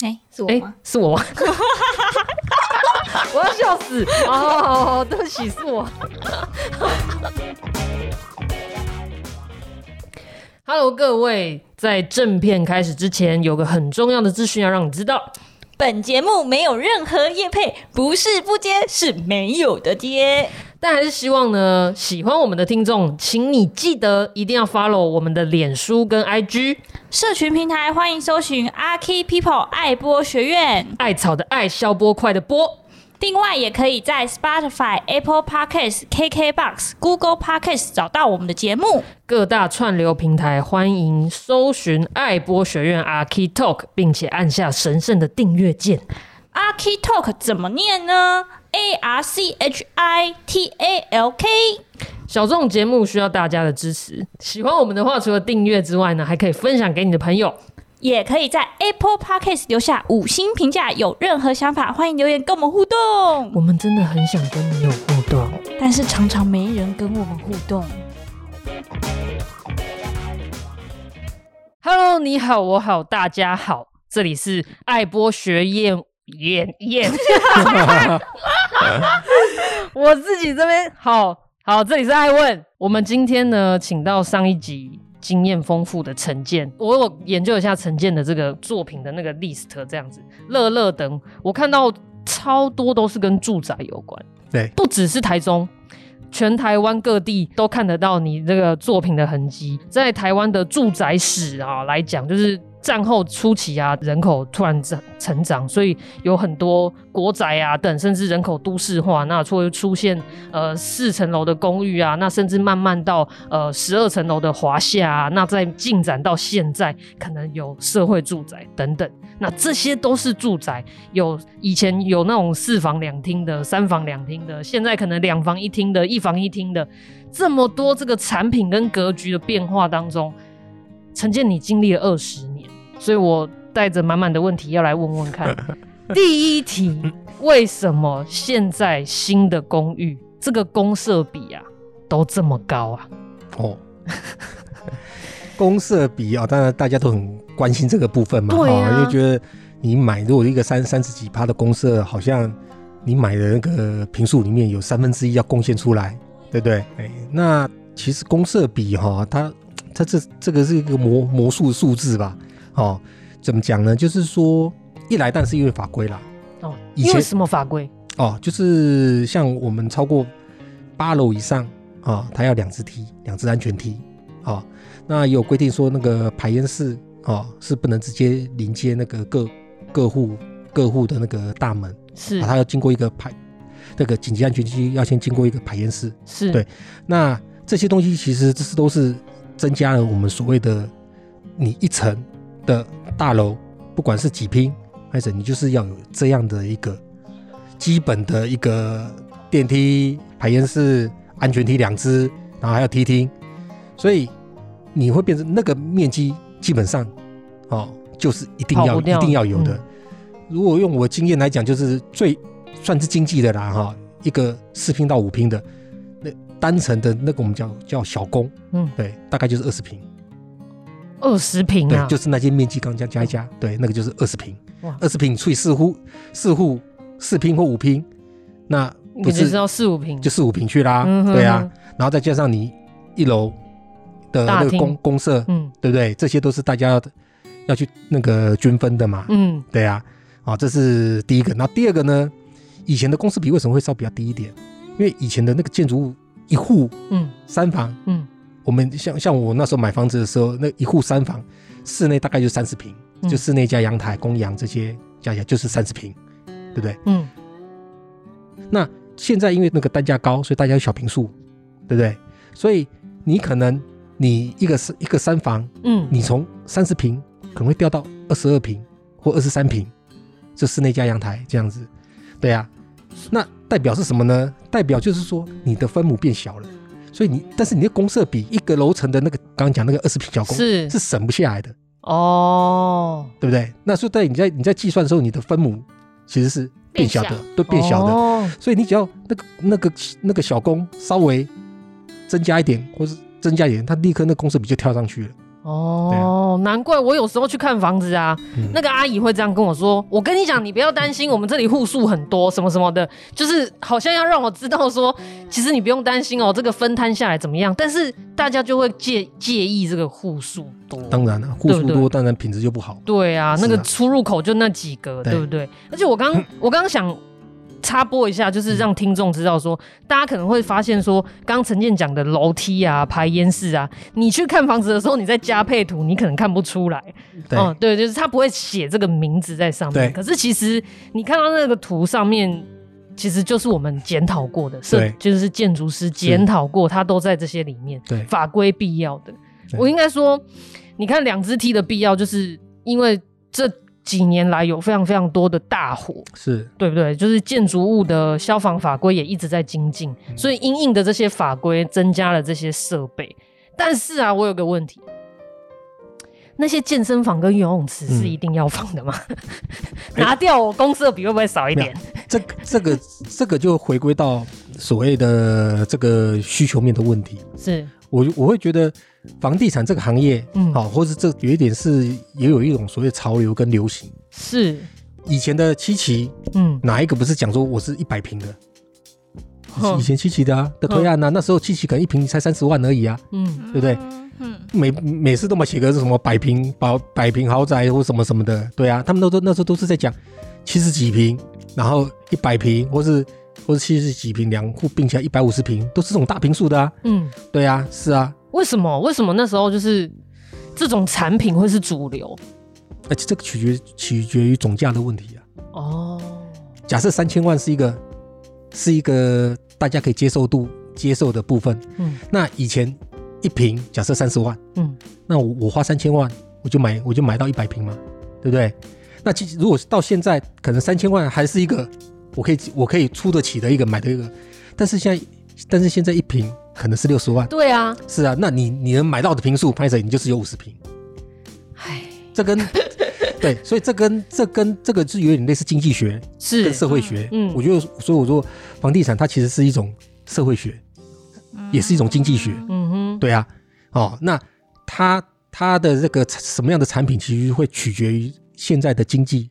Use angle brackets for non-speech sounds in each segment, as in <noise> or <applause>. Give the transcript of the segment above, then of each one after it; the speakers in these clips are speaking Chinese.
哎，是我吗？是我吗？<laughs> 我要笑死！哦，对不起，是我。Hello，各位，在正片开始之前，有个很重要的资讯要让你知道。本节目没有任何业配，不是不接，是没有的接。但还是希望呢，喜欢我们的听众，请你记得一定要 follow 我们的脸书跟 IG 社群平台，欢迎搜寻阿 Key People 爱播学院，艾草的艾，消波块的波。另外，也可以在 Spotify、Apple Podcasts、KKBox、Google Podcasts 找到我们的节目。各大串流平台欢迎搜寻爱播学院 Archi Talk，并且按下神圣的订阅键。Archi Talk 怎么念呢？A R C H I T A L K。小众节目需要大家的支持，喜欢我们的话，除了订阅之外呢，还可以分享给你的朋友。也可以在 Apple Podcast 留下五星评价。有任何想法，欢迎留言跟我们互动。我们真的很想跟你有互动，但是常常没人跟我们互动。Hello，你好，我好，大家好，这里是爱播学院演演。<laughs> <laughs> 我自己这边好好，这里是爱问。我们今天呢，请到上一集。经验丰富的陈建，我有研究一下陈建的这个作品的那个 list，这样子，乐乐等，我看到超多都是跟住宅有关，对，不只是台中，全台湾各地都看得到你这个作品的痕迹，在台湾的住宅史啊来讲，就是。战后初期啊，人口突然成成长，所以有很多国宅啊等，甚至人口都市化，那会出现呃四层楼的公寓啊，那甚至慢慢到呃十二层楼的华厦啊，那再进展到现在可能有社会住宅等等，那这些都是住宅，有以前有那种四房两厅的、三房两厅的，现在可能两房一厅的、一房一厅的，这么多这个产品跟格局的变化当中，陈建你经历了二十。所以我带着满满的问题要来问问看。<laughs> 第一题，为什么现在新的公寓这个公设比啊都这么高啊？哦，公设比啊，当然大家都很关心这个部分嘛，对啊，因为觉得你买如果一个三三十几趴的公设，好像你买的那个平数里面有三分之一要贡献出来，对不对？哎，那其实公设比哈，它它这这个是一个魔魔术数字吧？哦，怎么讲呢？就是说，一来，但是因为法规啦。哦，以前什么法规？哦，就是像我们超过八楼以上啊、哦，它要两只梯，两只安全梯。啊、哦，那也有规定说，那个排烟室啊是不能直接临接那个各各户各户的那个大门，是，它要经过一个排那个紧急安全区，要先经过一个排烟室。是对。那这些东西其实这是都是增加了我们所谓的你一层。的大楼，不管是几平，还是你就是要有这样的一个基本的一个电梯、排烟室、安全梯两只，然后还有梯厅，所以你会变成那个面积基本上哦，就是一定要一定要有的。嗯、如果用我经验来讲，就是最算是经济的啦哈，一个四平到五平的那单层的那个我们叫叫小工，嗯，对，大概就是二十坪。二十平啊，对，就是那些面积刚加加一加，对，那个就是二十平。哇，二十平除以四户，四户四平或五平，那不是要四五平，就四五平去啦，嗯、对啊。然后再加上你一楼的那个公公社，嗯，对不对？这些都是大家要要去那个均分的嘛，嗯，对啊。啊，这是第一个。那第二个呢？以前的公司比为什么会稍比较低一点？因为以前的那个建筑物一户，嗯，三房，嗯。我们像像我那时候买房子的时候，那一户三房，室内大概就三十平，就室内加阳台、公阳这些加起来就是三十平，对不对？嗯。那现在因为那个单价高，所以大家有小平数，对不对？所以你可能你一个是一个三房，嗯，你从三十平可能会掉到二十二平或二十三平，就室内加阳台这样子，对啊。那代表是什么呢？代表就是说你的分母变小了。所以你，但是你的公设比一个楼层的那个刚刚讲那个二十平小公是是省不下来的哦，对不对？那所以在你在你在计算的时候，你的分母其实是变小的，都变小的。哦、所以你只要那个那个那个小公稍微增加一点，或是增加一点，它立刻那公设比就跳上去了。哦，啊、难怪我有时候去看房子啊，嗯、那个阿姨会这样跟我说：“我跟你讲，你不要担心，我们这里户数很多，什么什么的，就是好像要让我知道说，其实你不用担心哦，这个分摊下来怎么样？但是大家就会介介意这个户数多，当然了，户数多，对对当然品质就不好。对啊，那个出入口就那几个，对，对不对？而且我刚我刚想。插播一下，就是让听众知道说，嗯、大家可能会发现说，刚刚陈建讲的楼梯啊、排烟室啊，你去看房子的时候，你在加配图，你可能看不出来。对，嗯，对，就是他不会写这个名字在上面。对。可是其实你看到那个图上面，其实就是我们检讨过的，是就是建筑师检讨过，他都在这些里面。对。法规必要的，我应该说，你看两只梯的必要，就是因为这。几年来有非常非常多的大火，是对不对？就是建筑物的消防法规也一直在精进，嗯、所以因应的这些法规增加了这些设备。但是啊，我有个问题，那些健身房跟游泳池是一定要放的吗？<laughs> 嗯、拿掉我公司的比会不会少一点？这这个这个就回归到所谓的这个需求面的问题。是我我会觉得。房地产这个行业，嗯，好，或者这有一点是也有一种所谓潮流跟流行，是。以前的七期，嗯，哪一个不是讲说我是一百平的？以前七期的啊的推案啊，那时候七期可能一平才三十万而已啊，嗯，对不对？嗯，每每次都嘛写个是什么百平百百平豪宅或什么什么的，对啊，他们都都那时候都是在讲七十几平，然后一百平，或是或是七十几平两户并起来一百五十平，都是这种大平数的啊，嗯，对啊，是啊。为什么？为什么那时候就是这种产品会是主流？而且这个取决取决于总价的问题啊。哦，假设三千万是一个是一个大家可以接受度接受的部分。嗯，那以前一瓶假设三十万，嗯，那我我花三千万我就买我就买到一百瓶嘛，对不对？那其实如果到现在可能三千万还是一个我可以我可以出得起的一个买的一个，但是现在但是现在一坪。可能是六十万，对啊，是啊，那你你能买到的平数，拍摄你就是有五十平，哎，这跟 <laughs> 对，所以这跟这跟这个是有点类似经济学，是。跟社会学，嗯，我觉得，所以我说房地产它其实是一种社会学，嗯、也是一种经济学，嗯哼，对啊，哦，那它它的这个什么样的产品，其实会取决于现在的经济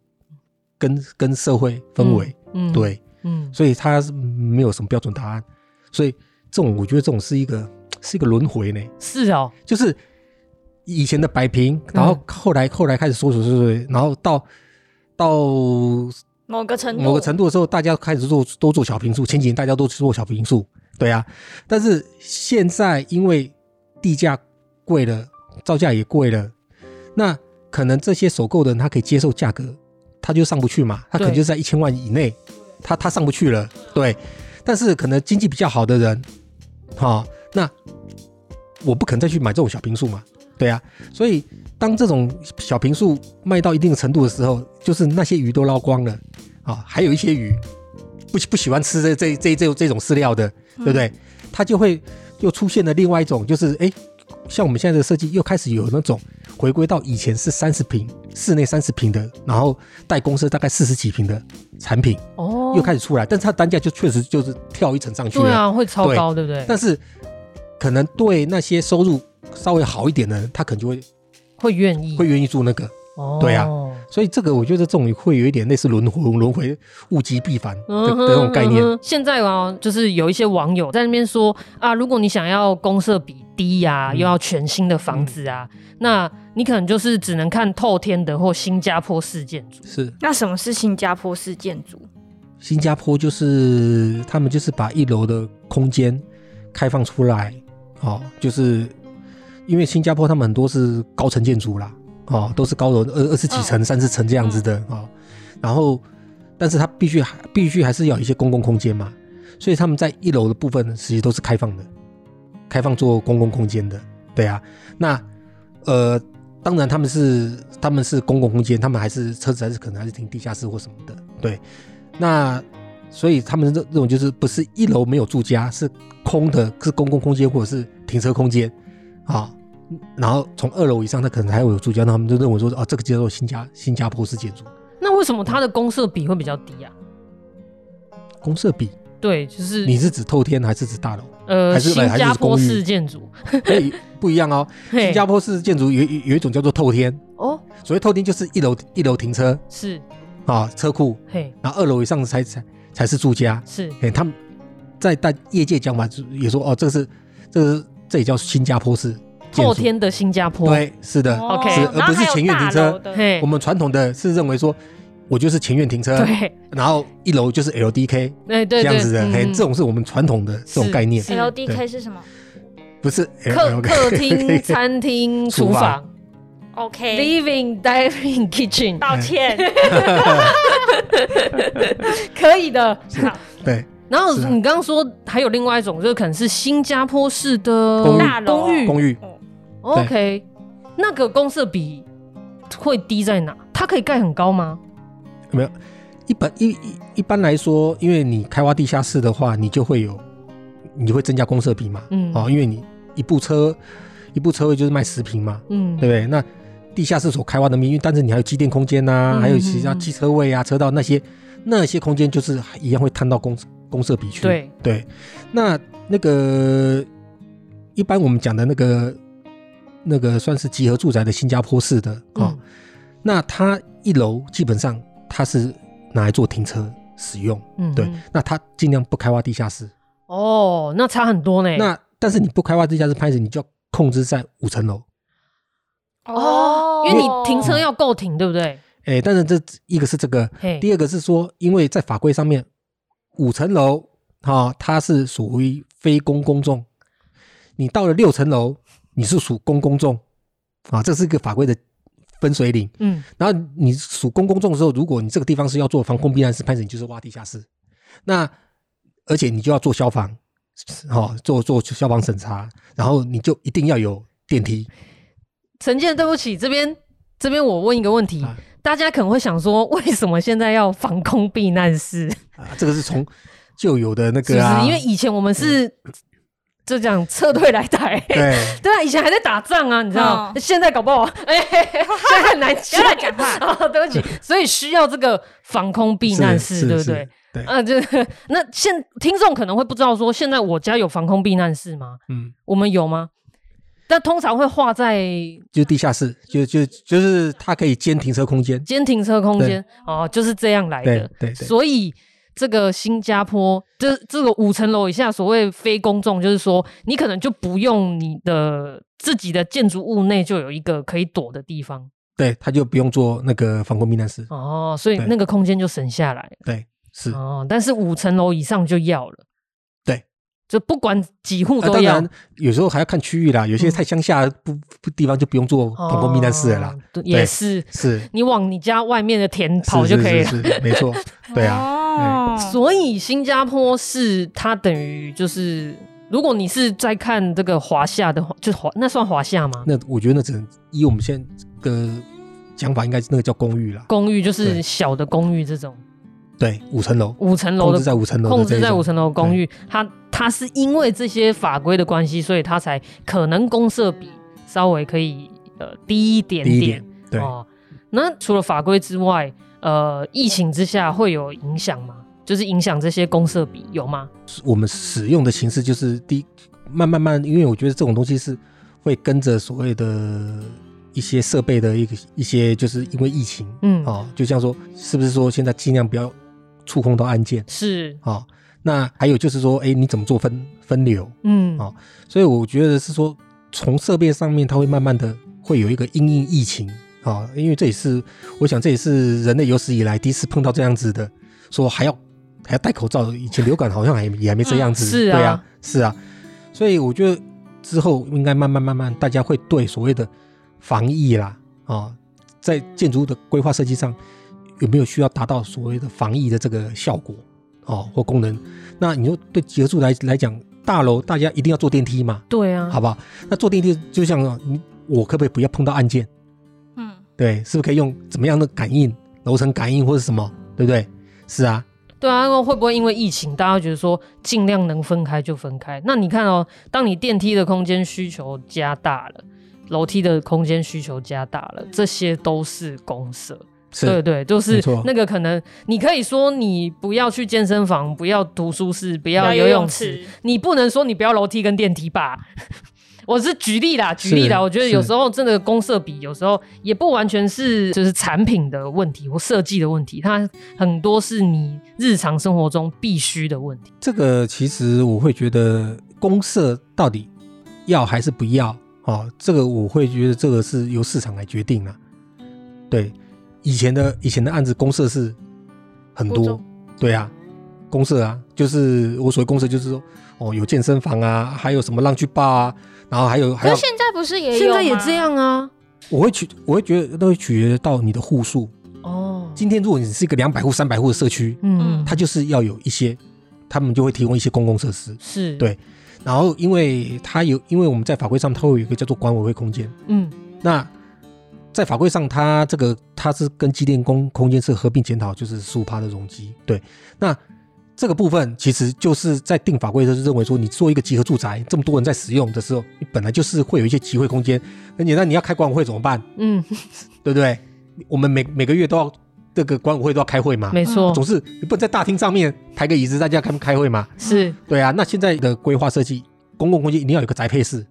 跟跟社会氛围，嗯，对，嗯，所以它是没有什么标准答案，所以。这种我觉得这种是一个是一个轮回呢，是哦，就是以前的摆平，然后后来、嗯、后来开始缩水缩水，然后到到某个程度。某个程度的时候，大家开始做都做小平数，前几年大家都做小平数，对啊，但是现在因为地价贵了，造价也贵了，那可能这些首购的人他可以接受价格，他就上不去嘛，他可能就在一千万以内，他他上不去了，对，但是可能经济比较好的人。好，那我不可能再去买这种小平数嘛，对啊，所以当这种小平数卖到一定的程度的时候，就是那些鱼都捞光了啊，还有一些鱼不不喜欢吃这这这这这种饲料的，对不对？它就会又出现了另外一种，就是哎，像我们现在的设计又开始有那种回归到以前是三十平室内三十平的，然后带公设大概四十几平的产品哦。又开始出来，但是它单价就确实就是跳一层上去了。对啊，会超高，对，不对？但是可能对那些收入稍微好一点的人，他可能就会会愿意会愿意住那个。哦，对啊，所以这个我觉得这种会有一点类似轮回轮回物极必反的的这种概念。现在啊，就是有一些网友在那边说啊，如果你想要公社比低呀、又要全新的房子啊，嗯、那你可能就是只能看透天的或新加坡式建筑。是，那什么是新加坡式建筑？新加坡就是他们就是把一楼的空间开放出来，哦，就是因为新加坡他们很多是高层建筑啦，哦，都是高楼二二十几层、三十层这样子的啊、哦，然后，但是它必须还必须还是要有一些公共空间嘛，所以他们在一楼的部分其实都是开放的，开放做公共空间的，对啊，那呃，当然他们是他们是公共空间，他们还是车子还是可能还是停地下室或什么的，对。那所以他们这这种就是不是一楼没有住家，是空的，是公共空间或者是停车空间啊。然后从二楼以上，他可能还会有住家，那他们就认为说，啊，这个叫做新加新加坡式建筑。那为什么它的公设比会比较低啊？公设比对，就是你是指透天还是指大楼？呃，还是新加坡式建筑？<laughs> 哎，不一样哦。<laughs> 新加坡式建筑有有一种叫做透天哦，所谓透天就是一楼一楼停车是啊车库，嘿，然后二楼以上才才才是住家是。哎，他们在大业界讲法也说哦，这个是这个是这也叫新加坡式。后天的新加坡，对，是的，OK，是而不是前院停车。我们传统的是认为说，我就是前院停车，对，然后一楼就是 LDK，对对，这样子的，哎，这种是我们传统的这种概念。LDK 是什么？不是客客厅、<laughs> 餐厅、厨房，OK，Living、Dining、Kitchen。抱歉，<laughs> 可以的，对。<laughs> 然后你刚刚说还有另外一种，就是可能是新加坡式的公寓，公寓。OK，那个公设比会低在哪？它可以盖很高吗？没有，一般一一一般来说，因为你开挖地下室的话，你就会有，你会增加公设比嘛。嗯。哦，因为你一部车一部车位就是卖十平嘛。嗯。对不对？那地下室所开挖的面积，但是你还有机电空间呐、啊，还有其他机车位啊、车道那些那些空间，就是一样会摊到公公设比去。对对。那那个一般我们讲的那个。那个算是集合住宅的新加坡式的啊，嗯、那它一楼基本上它是拿来做停车使用，嗯，对，那它尽量不开挖地下室。哦，那差很多呢。那但是你不开挖地下室拍子，你就要控制在五层楼。哦，因为你停车要够停，对不对？哎、欸，但是这一个是这个，第二个是说，因为在法规上面，五层楼哈，它是属于非公公众，你到了六层楼。你是属公公众啊，这是一个法规的分水岭。嗯，然后你属公公众的时候，如果你这个地方是要做防空避难室，拍摄你就是挖地下室。那而且你就要做消防，好、哦、做做消防审查，然后你就一定要有电梯。陈建，对不起，这边这边我问一个问题，啊、大家可能会想说，为什么现在要防空避难室？啊，这个是从旧有的那个啊，是是因为以前我们是。嗯就这样撤退来台，对 <laughs> 对啊，以前还在打仗啊，你知道？现在搞不好，哎，<laughs> 现在很难讲，不要讲话，<laughs> 对不起。所以需要这个防空避难室，对不对？对，啊，就那现听众可能会不知道，说现在我家有防空避难室吗？嗯，我们有吗？但通常会画在就地下室，就就就是它可以兼停车空间，兼停车空间哦，就是这样来的，对，所以。这个新加坡，这这个五层楼以下所谓非公众，就是说你可能就不用你的自己的建筑物内就有一个可以躲的地方，对，他就不用做那个防空避难室。哦，所以那个空间就省下来了。对，是。哦，但是五层楼以上就要了，对，就不管几户都要。有时候还要看区域啦，有些太乡下不不地方就不用做防空避难室了啦。也是，是。你往你家外面的田跑就可以了，没错，对啊。所以新加坡是它等于就是，如果你是在看这个华夏的话，就华那算华夏吗？那我觉得那只能以我们现在的讲法，应该是那个叫公寓啦。公寓就是小的公寓这种，对，五层楼，五层楼的控制在五层楼，控制在五层楼公寓，它它是因为这些法规的关系，所以它才可能公设比稍微可以呃低一点点，对。哦，那除了法规之外，呃，疫情之下会有影响吗？就是影响这些公设比有吗？我们使用的形式就是第慢慢慢，因为我觉得这种东西是会跟着所谓的一些设备的一个一些，就是因为疫情，嗯，哦，就像说是不是说现在尽量不要触碰到按键，是哦，那还有就是说，哎，你怎么做分分流？嗯，哦，所以我觉得是说从设备上面，它会慢慢的会有一个因应疫情啊，因为这也是我想这也是人类有史以来第一次碰到这样子的，说还要。还要戴口罩，以前流感好像还也还没这样子，嗯、是啊，对啊，是啊，所以我觉得之后应该慢慢慢慢，大家会对所谓的防疫啦，啊、哦，在建筑物的规划设计上有没有需要达到所谓的防疫的这个效果哦或功能？那你说对集合住来来讲，大楼大家一定要坐电梯吗？对啊，好不好？那坐电梯就像你我可不可以不要碰到按键？嗯，对，是不是可以用怎么样的感应，楼层感应或者什么，对不对？是啊。对啊，会不会因为疫情，大家觉得说尽量能分开就分开？那你看哦，当你电梯的空间需求加大了，楼梯的空间需求加大了，这些都是公设，对对，就是那个可能，你可以说你不要去健身房，不要读书室，不要游泳池，你不能说你不要楼梯跟电梯吧？我是举例啦，举例啦。我觉得有时候真的公社比，有时候也不完全是就是产品的问题或设计的问题，它很多是你日常生活中必须的问题。这个其实我会觉得公社到底要还是不要？哦，这个我会觉得这个是由市场来决定了。对。以前的以前的案子公社是很多，对啊，公社啊，就是我所谓公社，就是说哦，有健身房啊，还有什么浪去吧啊，然后还有还有，现在不是也有现在也这样啊？我会取，我会觉得都会取决到你的户数哦。今天如果你是一个两百户、三百户的社区，嗯，它就是要有一些，他们就会提供一些公共设施，是对。然后因为它有，因为我们在法规上它会有一个叫做管委会空间，嗯，那。在法规上，它这个它是跟机电工空间是合并检讨，就是十五趴的容积。对，那这个部分其实就是在定法规的时候，认为说你做一个集合住宅，这么多人在使用的时候，你本来就是会有一些集会空间。很简单，你要开管委会怎么办？嗯，<laughs> 对不对？我们每每个月都要这个管委会都要开会嘛。没错，总是你不能在大厅上面排个椅子，大家开开会嘛。是，对啊。那现在的规划设计，公共空间一定要有个宅配室。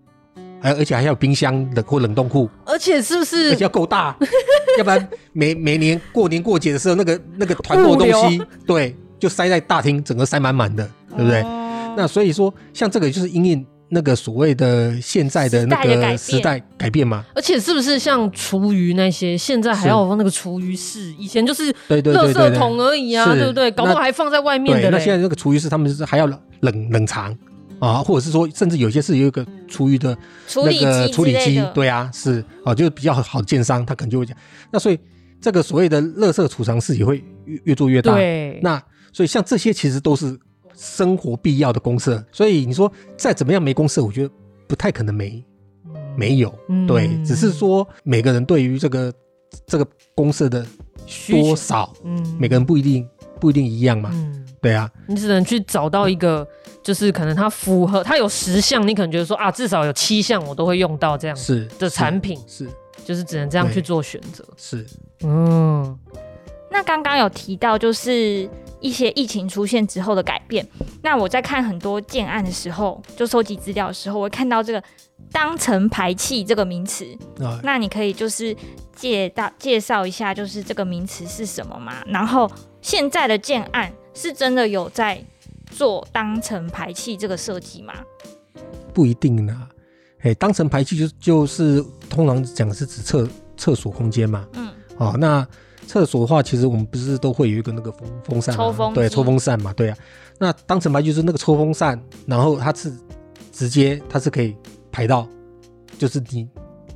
还而且还要有冰箱冷或冷冻库，而且是不是？而且要够大，<laughs> 要不然每每年过年过节的时候，那个那个团购东西，对，就塞在大厅，整个塞满满的，对不对？哦、那所以说，像这个就是因应那个所谓的现在的那个时代改变嘛。而且是不是像厨余那些，现在还要放那个厨余室？以前就是对对对对垃圾桶而已啊，对不对？搞不好还放在外面的。那现在那个厨余室，他们是还要冷冷藏。啊，或者是说，甚至有些是有一个厨余的那个处理机，对啊，是啊，就是比较好的建商，他可能就会讲。那所以这个所谓的垃圾储藏室也会越越做越大。对，那所以像这些其实都是生活必要的公社。所以你说再怎么样没公社，我觉得不太可能没没有。对，只是说每个人对于这个这个公社的多少，嗯，每个人不一定不一定一样嘛。嗯对啊，你只能去找到一个。就是可能它符合，它有十项，你可能觉得说啊，至少有七项我都会用到这样子的产品，是，是，是就是只能这样去做选择，是，嗯。那刚刚有提到就是一些疫情出现之后的改变，那我在看很多建案的时候，就收集资料的时候，我会看到这个当成排气这个名词，啊，那你可以就是介到介绍一下，就是这个名词是什么吗？然后现在的建案是真的有在。做当成排气这个设计吗？不一定呢。哎，当层排气就就是通常讲的是指厕厕所空间嘛。嗯。哦，那厕所的话，其实我们不是都会有一个那个风风扇，抽风对，抽风扇嘛，对啊。那当成排就是那个抽风扇，然后它是直接它是可以排到，就是你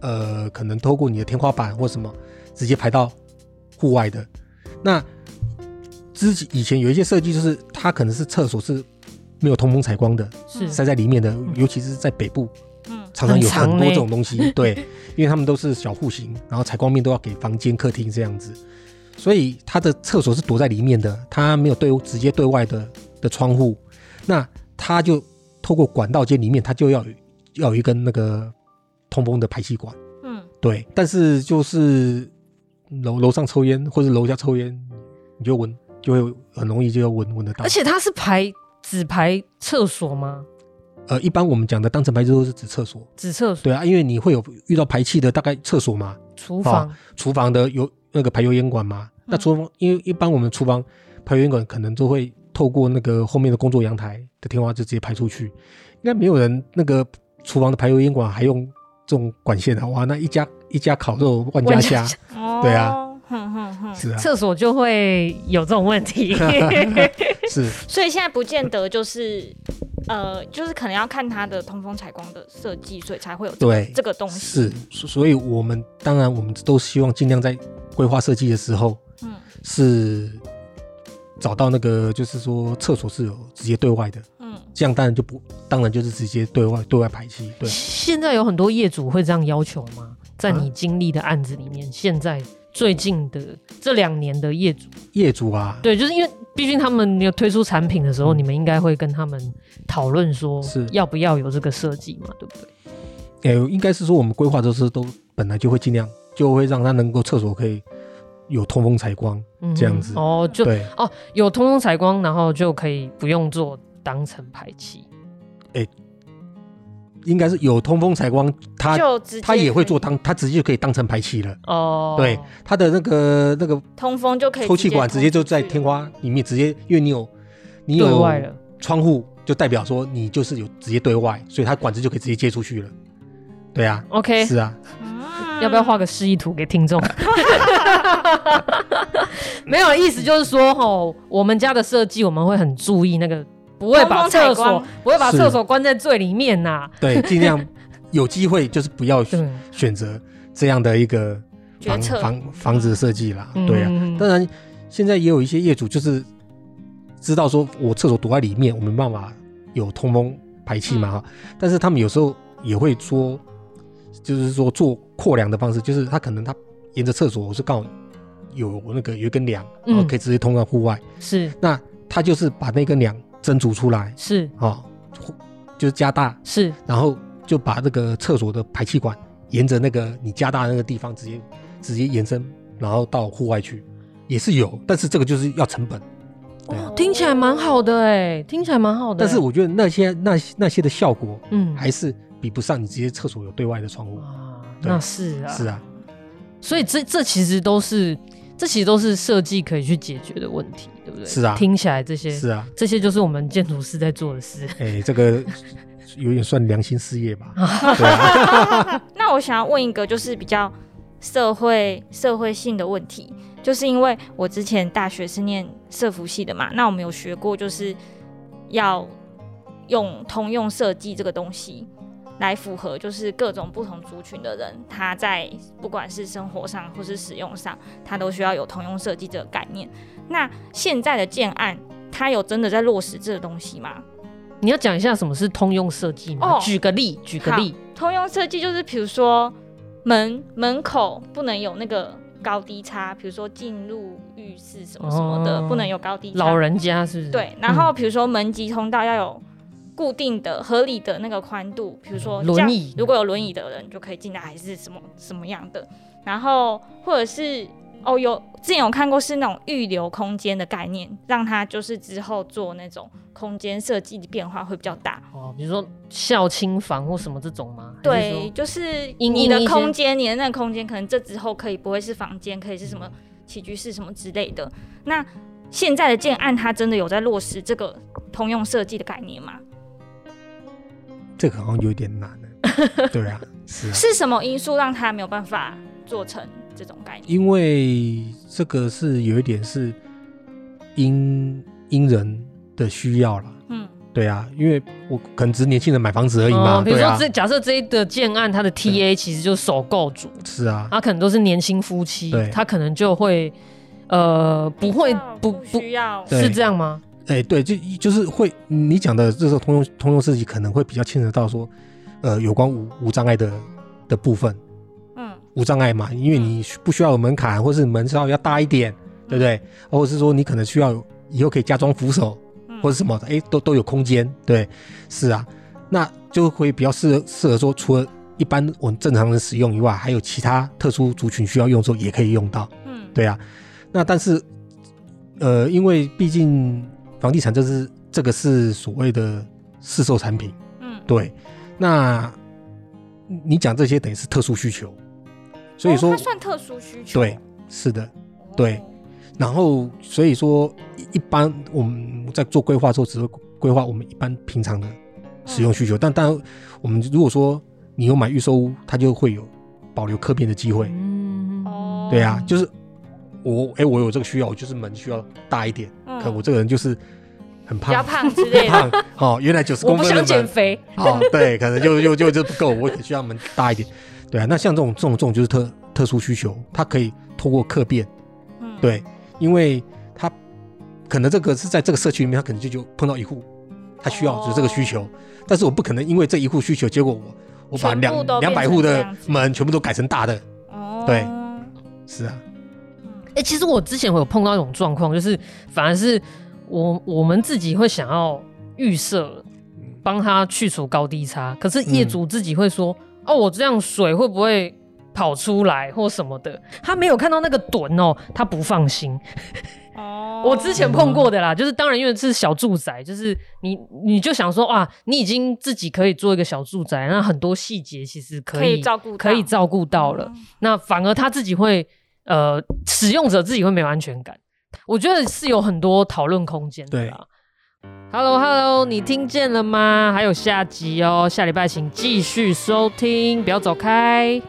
呃可能透过你的天花板或什么直接排到户外的。那之前以前有一些设计，就是它可能是厕所是没有通风采光的，是塞在里面的，尤其是在北部，嗯，常常有很多这种东西，<laughs> 对，因为他们都是小户型，然后采光面都要给房间、客厅这样子，所以它的厕所是躲在里面的，它没有对直接对外的的窗户，那它就透过管道间里面，它就要要有一根那个通风的排气管，嗯，对，但是就是楼楼上抽烟或者楼下抽烟，你就闻。就会很容易就要闻闻得到，而且它是排只排厕所吗？呃，一般我们讲的当成排气都是指厕所，指厕所。对啊，因为你会有遇到排气的，大概厕所嘛，厨房，哦、厨房的有那个排油烟管嘛。嗯、那厨房，因为一般我们厨房排油烟管可能都会透过那个后面的工作阳台的天花就直接排出去，应该没有人那个厨房的排油烟管还用这种管线的哇，那一家一家烤肉万家香，对啊。哼哼哼，是啊，厕所就会有这种问题，<laughs> 是，所以现在不见得就是，呃，就是可能要看它的通风采光的设计，所以才会有这个、对这个东西。是，所以我们当然我们都希望尽量在规划设计的时候，嗯，是找到那个就是说厕所是有直接对外的，嗯，这样当然就不，当然就是直接对外对外排气。对，现在有很多业主会这样要求吗？在你经历的案子里面，啊、现在。最近的这两年的业主，业主啊，对，就是因为毕竟他们有推出产品的时候，嗯、你们应该会跟他们讨论说，是要不要有这个设计嘛，对不对？诶、欸，应该是说我们规划的时候都本来就会尽量，就会让他能够厕所可以有通风采光这样子。哦，就对哦，有通风采光，然后就可以不用做当层排气。哎，应该是有通风采光，它它也会做当，它直接就可以当成排气了。哦，对，它的那个那个通风就可以抽气管直接就在天花里面，直接因为你有你有窗户，就代表说你就是有直接对外，所以它管子就可以直接接出去了。对啊，OK，是啊，要不要画个示意图给听众？<laughs> 没有意思，就是说吼，我们家的设计我们会很注意那个。不会把厕所不会把厕所关在最里面呐、啊。对，尽量有机会就是不要 <laughs> 选择这样的一个房房房子的设计啦。对啊，当然现在也有一些业主就是知道说我厕所堵在里面，我没办法有通风排气嘛哈。但是他们有时候也会说，就是说做扩梁的方式，就是他可能他沿着厕所我是刚好有那个有一根梁，然后可以直接通到户外。是，那他就是把那根梁。增筑出来是啊、哦，就是加大是，然后就把这个厕所的排气管沿着那个你加大那个地方直接直接延伸，然后到户外去也是有，但是这个就是要成本。哦，听起来蛮好的哎，听起来蛮好的。但是我觉得那些那那些的效果，嗯，还是比不上你直接厕所有对外的窗户啊。那是啊，是啊，所以这这其实都是。这其实都是设计可以去解决的问题，对不对？是啊，听起来这些是啊，这些就是我们建筑师在做的事。哎、欸，这个有点算良心事业吧？<laughs> <laughs> 那我想要问一个，就是比较社会社会性的问题，就是因为我之前大学是念社服系的嘛，那我们有学过，就是要用通用设计这个东西。来符合就是各种不同族群的人，他在不管是生活上或是使用上，他都需要有通用设计这个概念。那现在的建案，他有真的在落实这个东西吗？你要讲一下什么是通用设计吗？哦，举个例，举个例。通用设计就是比如说门门口不能有那个高低差，比如说进入浴室什么什么的，哦，不能有高低差。老人家是不是？对，然后比如说门级通道要有。固定的、合理的那个宽度，比如说轮椅，如果有轮椅的人就可以进来，还是什么什么样的？然后或者是哦，有之前有看过是那种预留空间的概念，让它就是之后做那种空间设计的变化会比较大哦。比如说校青房或什么这种吗？对，就是你的空间，你的那个空间可能这之后可以不会是房间，可以是什么起居室什么之类的。那现在的建案，它真的有在落实这个通用设计的概念吗？这个好像有点难了，<laughs> 对啊，是啊，是什么因素让他没有办法做成这种概念？因为这个是有一点是因因人的需要了，嗯，对啊，因为我可能只是年轻人买房子而已嘛，比如说这假设这一个建案，它的 TA 其实就是首购族，是啊，他可能都是年轻夫妻，他可能就会呃不会不不需要。是这样吗？哎、欸，对，就就是会你讲的这个通用通用设计可能会比较牵扯到说，呃，有关无无障碍的的部分，嗯，无障碍嘛，因为你不需要有门槛，或是门稍微要大一点，对不对？嗯、或者是说你可能需要以后可以加装扶手，嗯、或者什么的，哎、欸，都都有空间，对，是啊，那就会比较适合适合说，除了一般我们正常人使用以外，还有其他特殊族群需要用的时候也可以用到，嗯，对啊，那但是，呃，因为毕竟。房地产这是这个是所谓的市售产品，嗯，对。那你讲这些等于是特殊需求，所以说、哦、它算特殊需求，对，是的，对。然后所以说一般我们在做规划的时候，只会规划我们一般平常的使用需求。嗯、但当然，我们如果说你有买预售屋，它就会有保留客变的机会，嗯，哦，对啊，就是。我哎、欸，我有这个需要，我就是门需要大一点。嗯、可我这个人就是很胖，比较胖之类的。<laughs> 胖哦，原来九十公分的门。我不想减肥。哦，对，可能就就就就不够，我也需要门大一点。对啊，那像这种这种这种就是特特殊需求，它可以透过客变。嗯。对，因为它可能这个是在这个社区里面，它可能就就碰到一户，他需要就是这个需求，哦、但是我不可能因为这一户需求，结果我我把两两百户的门全部都改成大的。哦。对，是啊。其实我之前会有碰到一种状况，就是反而是我我们自己会想要预设帮他去除高低差，可是业主自己会说：“嗯、哦，我这样水会不会跑出来或什么的，他没有看到那个墩哦，他不放心。哦，<laughs> 我之前碰过的啦，就是当然因为是小住宅，就是你你就想说哇，你已经自己可以做一个小住宅，那很多细节其实可以，可以照顾可以照顾到了，嗯，那反而他自己会呃，使用者自己会没有安全感。我觉得是有很多讨论空间的啦。Hello Hello，你听见了吗？还有下集哦，下礼拜请继续收听，不要走开。